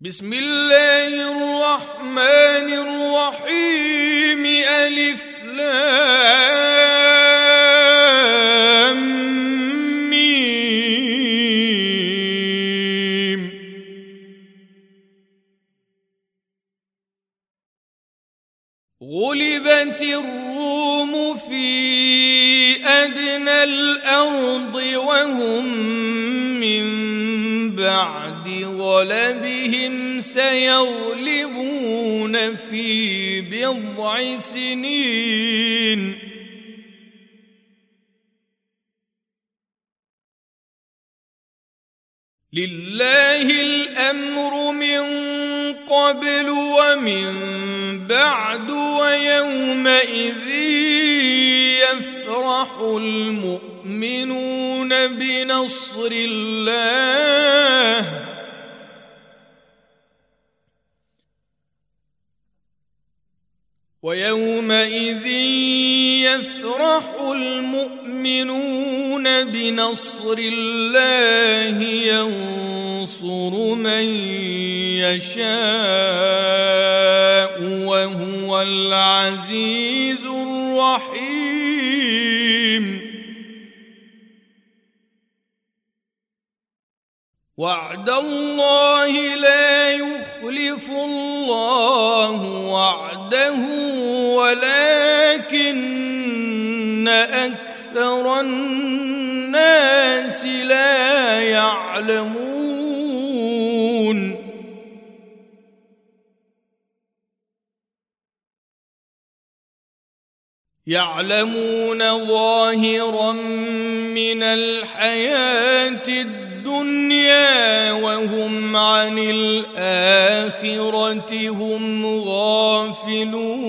بسم الله الرحمن في بضع سنين. لله الأمر من قبل ومن بعد ويومئذ يفرح المؤمنون بنصر الله. ويومئذ يفرح المؤمنون بنصر الله ينصر من يشاء وهو العزيز الرحيم. وعد الله لا يخلف الله وعده ولكن أكثر الناس لا يعلمون. يعلمون ظاهرا من الحياة الدنيا وهم عن الآخرة هم غافلون.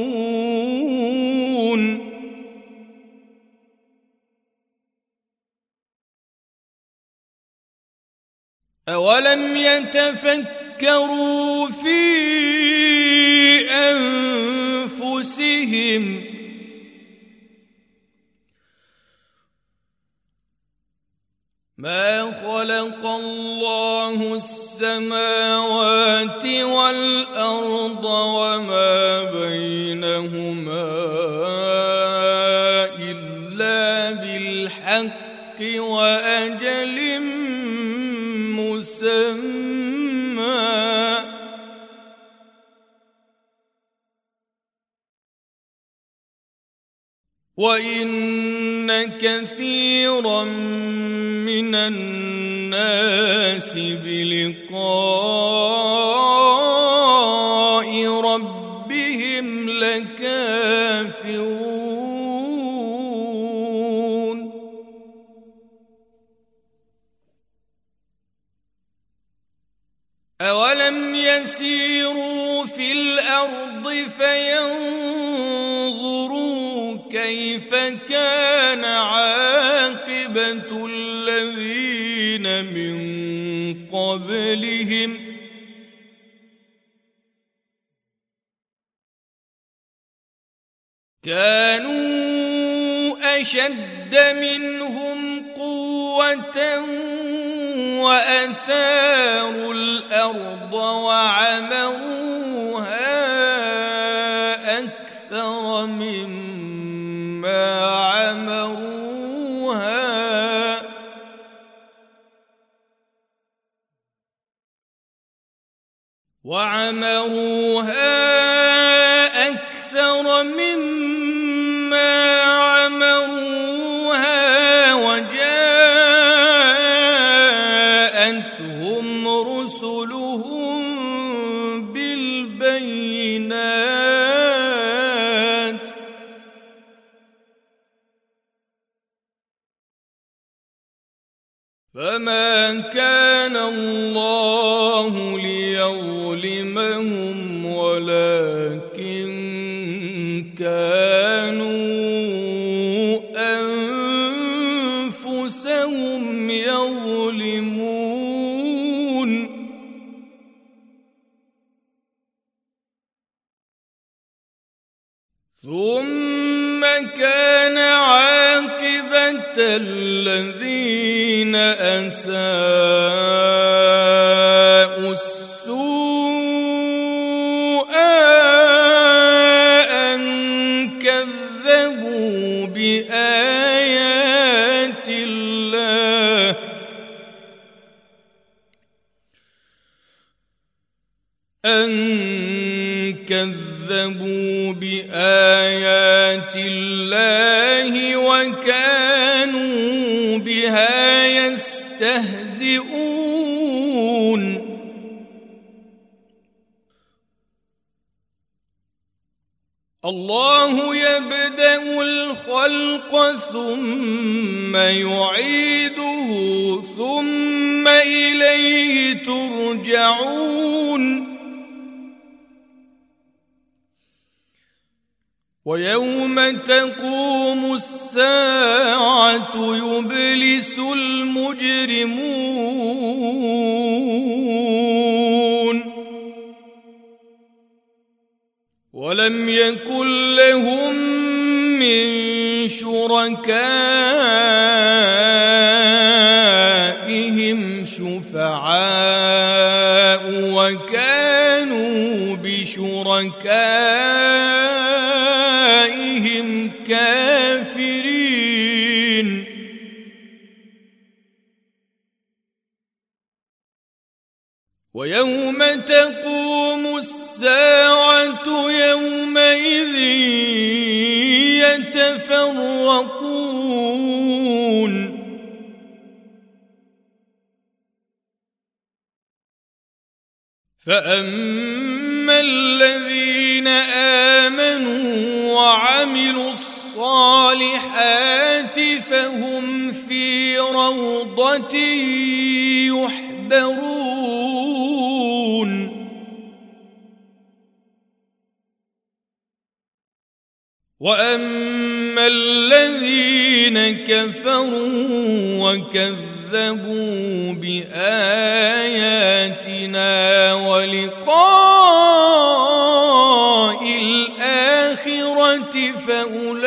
اولم يتفكروا في انفسهم ما خلق الله السماوات والأرض وما بينهما إلا بالحق وأجل مسمى. وان كثيرا من الناس بلقاء ربهم لكافرون اولم يسيروا في الأرض فينظروا كيف كان عاقبة الذين من قبلهم؟ كانوا أشد منهم قوة وأثاروا الأرض وعمروها وعمروها أن كذبوا بآيات الله وكانوا بها يستهزئون. الله يبدأ الخلق ثم يعيده ثم إليه ترجعون. ويوم تقوم الساعة يبلس المجرمون. ولم يكن لهم من شركائهم شفعاء وكانوا بشركائهم تقوم الساعة يومئذ يتفرقون. فأما الذين آمنوا وعملوا الصالحات فهم في روضة يحبرون واما الذين كفروا وكذبوا باياتنا ولقاء الاخره فاولئك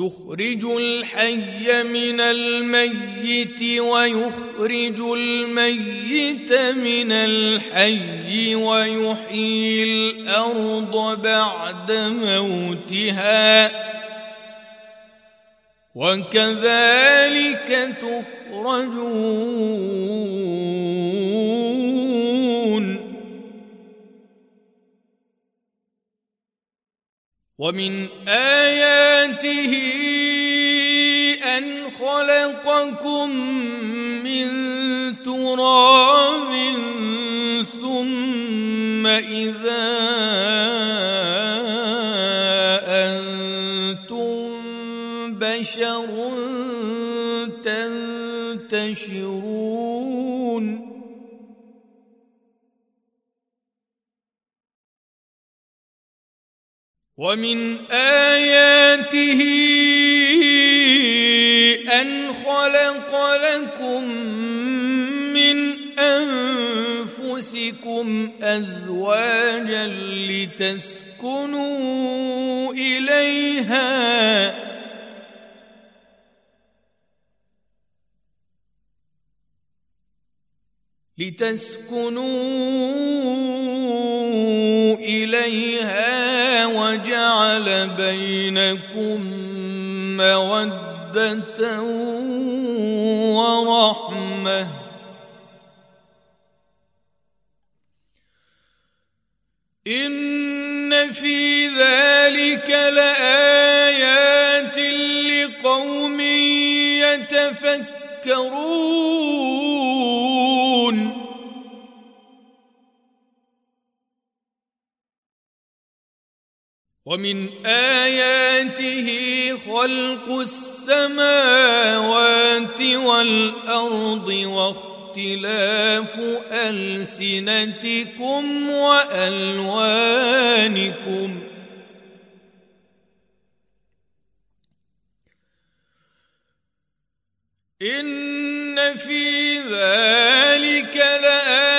يخرج الحي من الميت ويخرج الميت من الحي ويحيي الأرض بعد موتها. وكذلك تخرجون ومن آياته أن خلقكم من تراب ثم إذا أنتم بشر تنتشرون ومن آياته أن خلق لكم من أنفسكم أزواجا لتسكنوا إليها لتسكنوا إليها بينكم مودة ورحمة. إن في ذلك لآيات لقوم يتفكرون. ومن آياته خلق السماوات والأرض واختلاف ألسنتكم وألوانكم إن في ذلك لآيات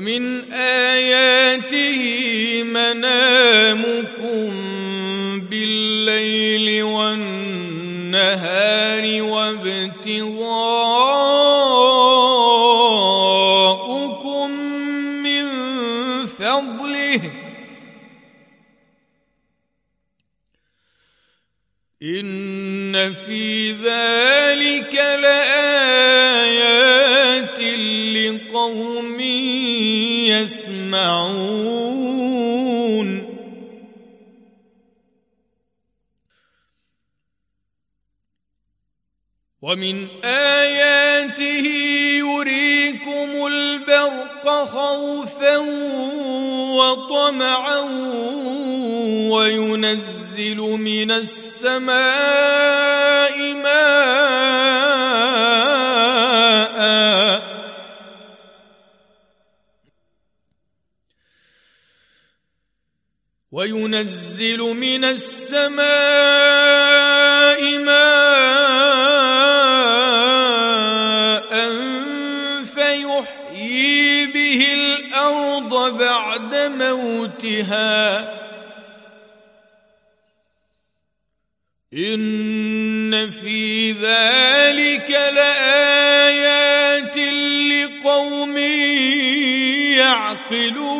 ومن آياته منامكم بالليل والنهار وابتغاؤكم من فضله. إن في ذلك لآيات يسمعون. ومن آياته يريكم البرق خوفا وطمعا وينزل من السماء ماء وينزل من السماء ماء فيحيي به الأرض بعد موتها. إن في ذلك لآيات لقوم يعقلون.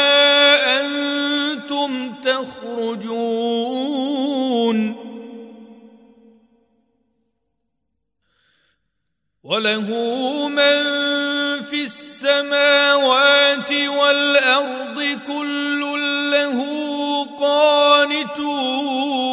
تخرجون وله من في السماوات والأرض كل له قانتون.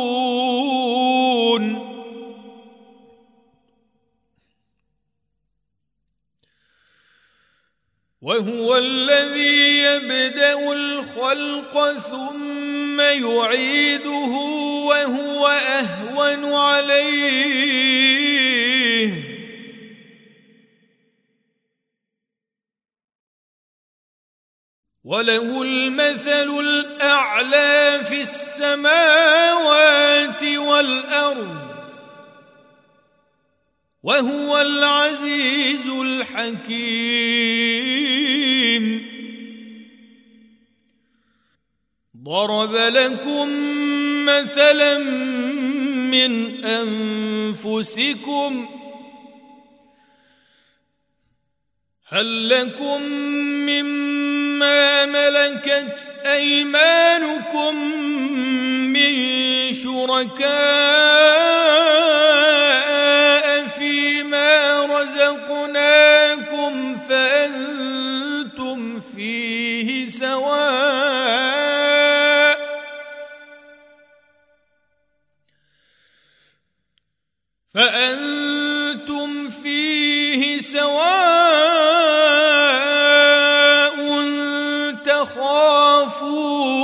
وهو الذي يبدأ الخلق ثم يعيده وهو أهون عليه. وله المثل الأعلى في السماوات والأرض. وهو العزيز الحكيم. ضرب لكم مثلا من أنفسكم. هل لكم مما ملكت أيمانكم من شركاء؟ فأنتم فيه سواء تخافونهم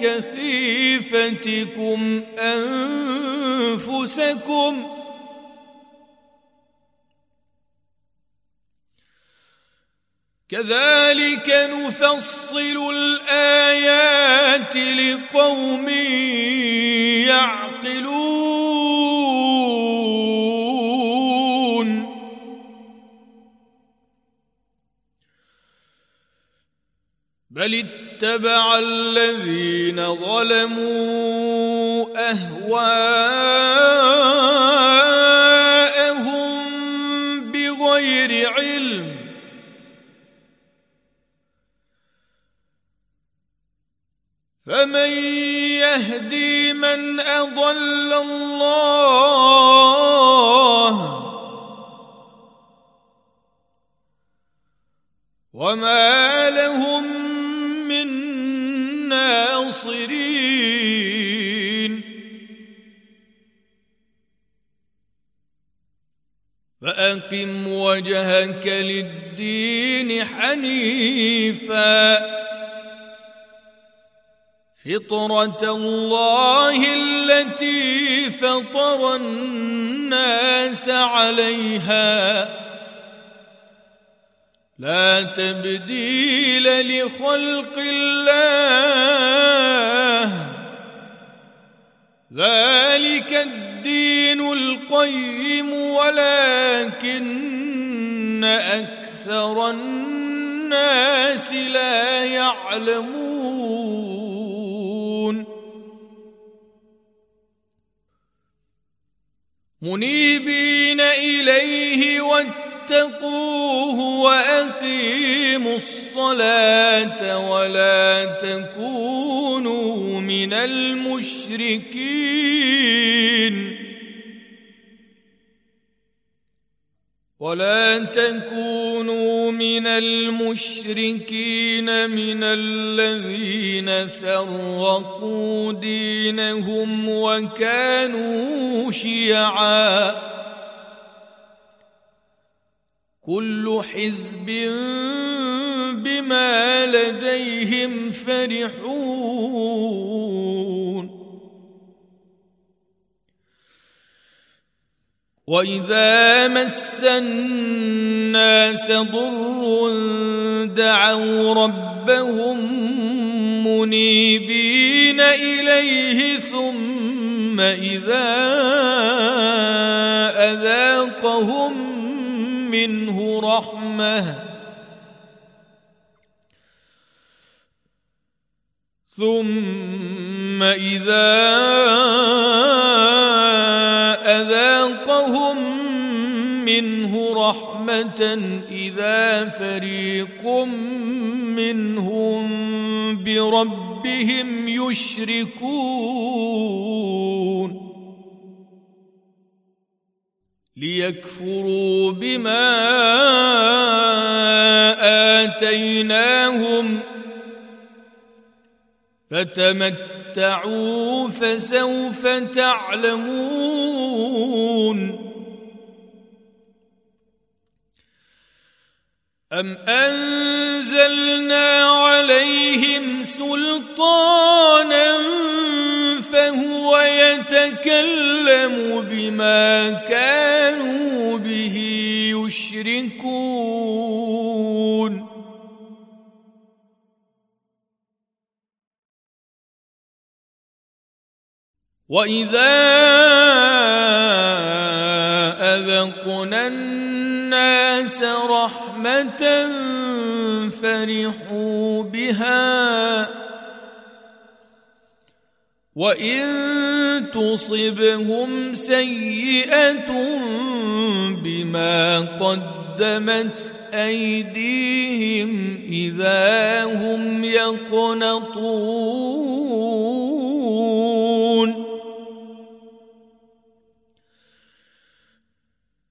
كخيفتكم أنفسكم كذلك نفصل الآيات لقوم يعقلون. بل اتبع الذين ظلموا أهواءهم فمن يهدي من أضل الله وما لهم من ناصرين فأقم وجهك للدين حنيفا فطرة الله التي فطر الناس عليها. لا تبديل لخلق الله. ذلك الدين القيم ولكن أكثر الناس لا يعلمون. منيبين إليه واتقوه وأقيموا الصلاة ولا تكونوا من المشركين. ولا تكونوا من المشركين من الذين فرقوا دينهم وكانوا شيعا. كل حزب بما لديهم فرحون. واذا مس الناس ضر دعوا ربهم منيبين اليه ثم اذا اذاقهم منه رحمه ثم اذا منه رحمة إذا فريق منهم بربهم يشركون ليكفروا بما آتيناهم فتمتعوا فسوف تعلمون أم أنزلنا عليهم سلطانا فهو يتكلم بما كانوا به يشركون. وإذا أذقنا الناس رحمة فرحوا بها. وإن تصبهم سيئة بما قدمت أيديهم إذا هم يقنطون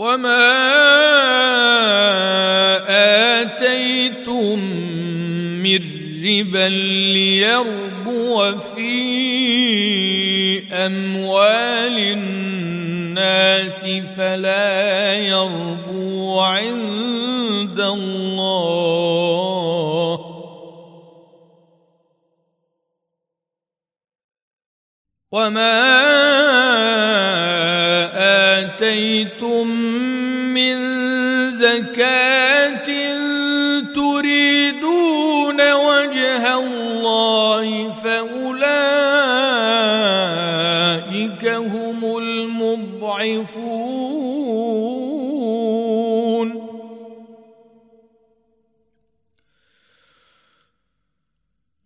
وما آتيتم من ربا ليربو في أموال الناس فلا يربو عند الله وما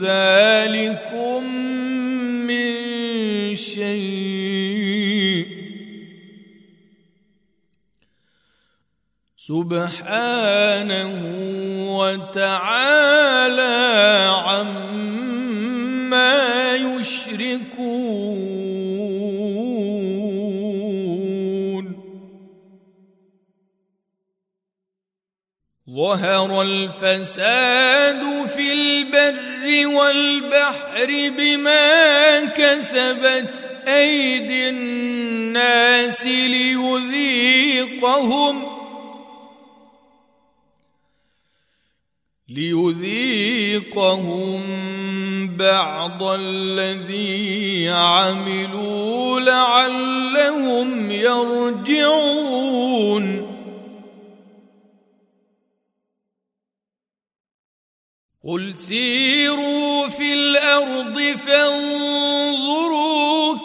ذلكم من شيء. سبحانه وتعالى عما يشركون. ظهر الفساد في البر والبحر بما كسبت أيدي الناس ليذيقهم ليذيقهم بعض الذي عملوا لعلهم يرجعون قل سيروا في الأرض فانظروا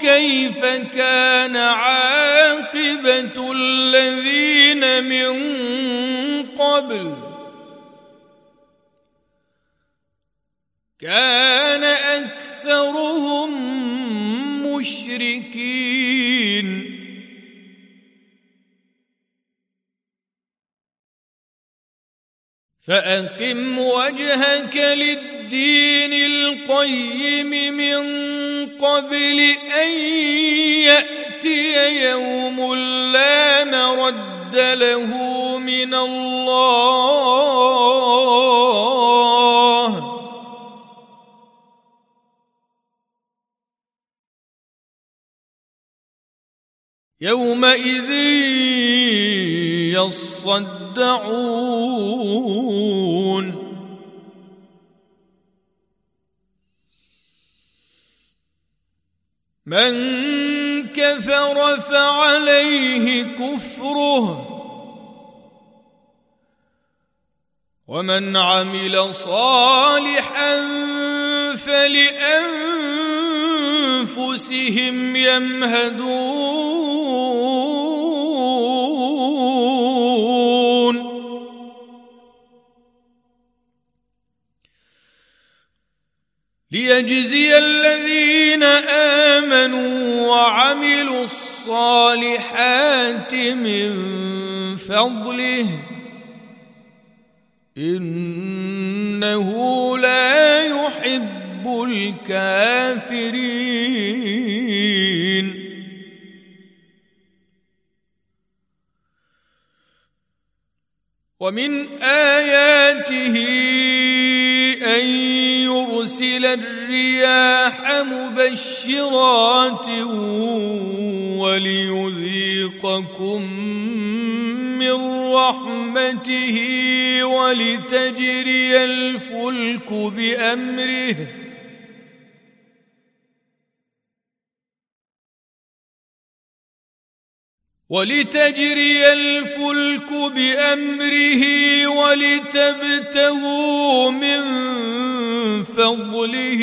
كيف كان عاقبه الذين من قبل كان اكثرهم مشركين فأقم وجهك للدين القيم من قبل أن يأتي يوم لا مرد له من الله. يومئذ يصدعون. من كفر فعليه كفره ومن عمل صالحا فلأنفسهم يمهدون. ليجزي الذين آمنوا وعملوا الصالحات من فضله. إنه لا يحب الكافرين. ومن آياته أن يرسل الرياح مبشرات وليذيقكم من رحمته ولتجري الفلك بأمره. ولتجري الفلك بأمره ولتبتغوا من فضله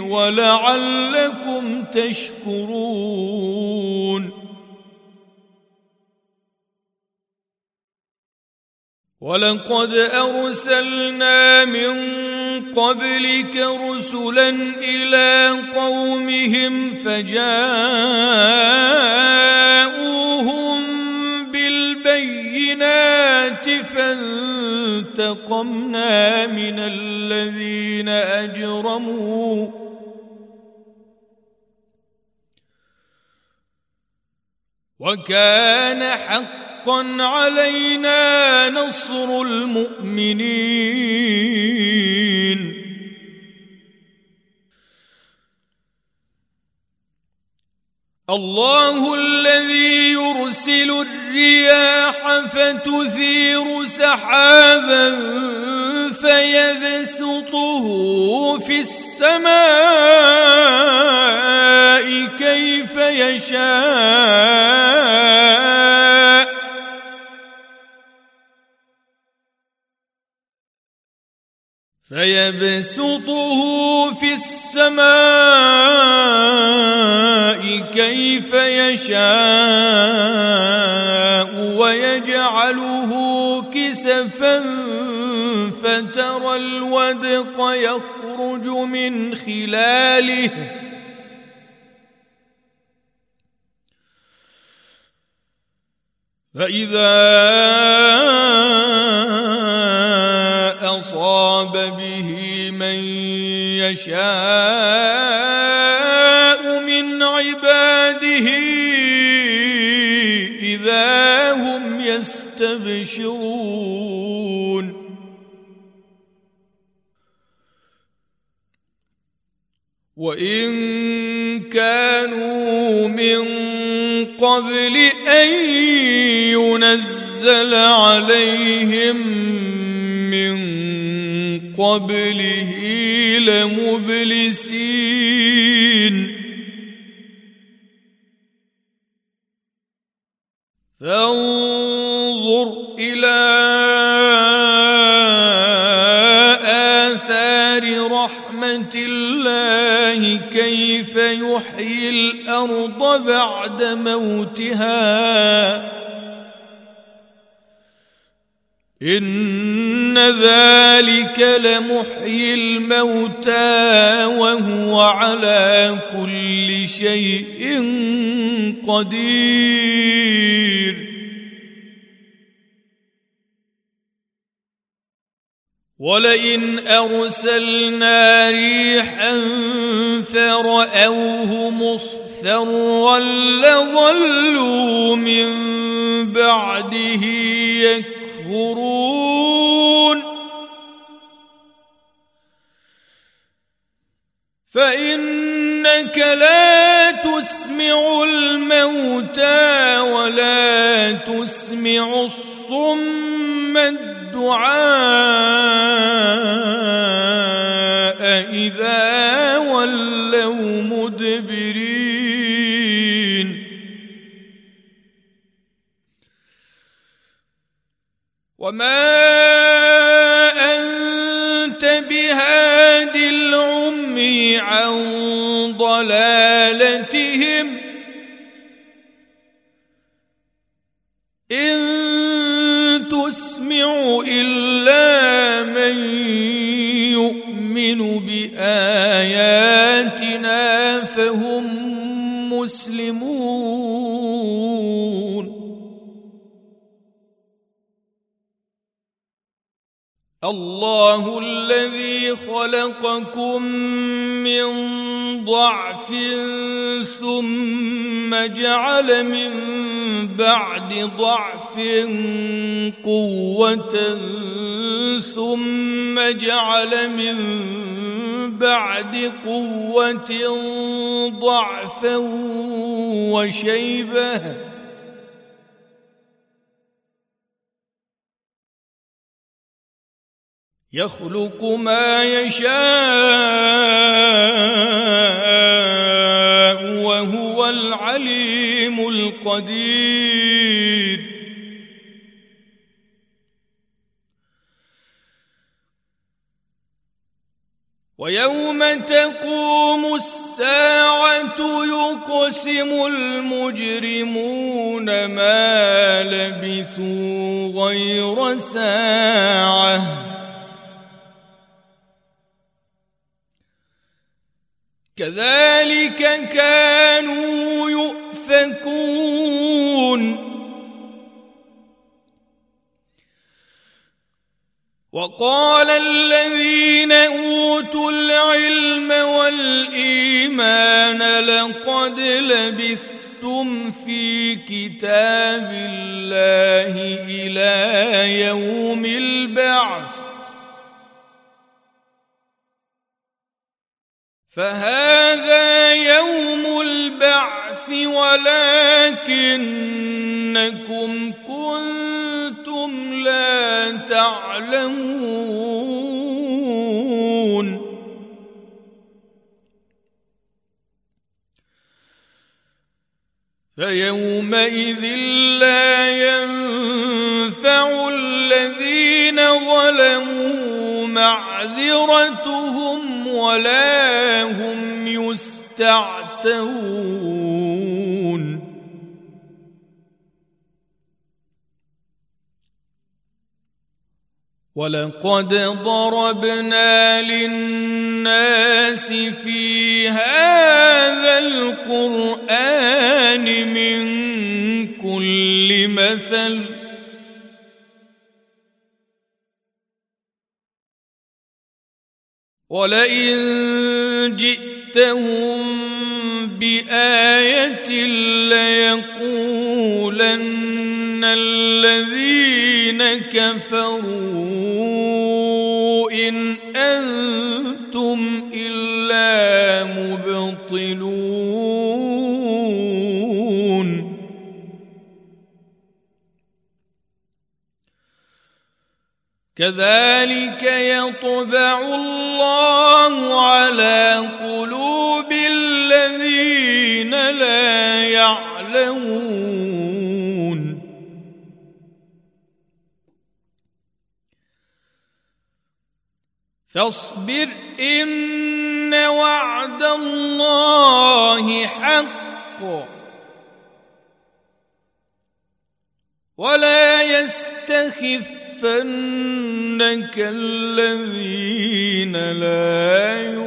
ولعلكم تشكرون. ولقد أرسلنا من قبلك رسلا إلى قومهم فجاءوا بالبينات فانتقمنا من الذين أجرموا. وكان حقا علينا نصر المؤمنين. الله الذي يرسل الرياح فتثير سحابا فيبسطه في السماء كيف يشاء. فيبسطه في السماء كيف يشاء ويجعله كسفا فترى الودق يخرج من خلاله. فإذا أصاب يشاء من عباده إذا هم يستبشرون. وإن كانوا من قبل أن ينزل عليهم قبله لمبلسين. فانظر إلى آثار رحمة الله كيف يحيي الأرض بعد موتها. إن ذلك لمحيي الموتى وهو على كل شيء قدير. ولئن ارسلنا ريحا فراوه مصفرا لظلوا من بعده يكفرون. فإنك لا تسمع الموتى ولا تسمع الصم الدعاء إذا ولوا مدبرين. وما عن ضلالتهم. إن تسمع إلا من يؤمن بآياتنا فهم مسلمون. الله خلقكم من ضعف ثم جعل من بعد ضعف قوة ثم جعل من بعد قوة ضعفا وشيبة يخلق ما يشاء وهو العليم القدير. ويوم تقوم الساعة يقسم المجرمون ما لبثوا غير ساعة. كذلك كانوا يؤفكون. وقال الذين أوتوا العلم والإيمان لقد لبثتم في كتاب الله إلى يوم البعث. فهذا يوم البعث ولكنكم كنتم لا تعلمون. فيومئذ لا ينفع الذين ظلموا معذرتهم ولا هم يستعتون. ولقد ضربنا للناس في هذا القرآن من كل مثل. ولئن جئتهم بآية ليقولن الذين كفروا إن أنتم إلا مبطلون. كذلك فاصبر إن وعد الله حق. ولا يستخف يحسبنك الذين لا يؤمنون.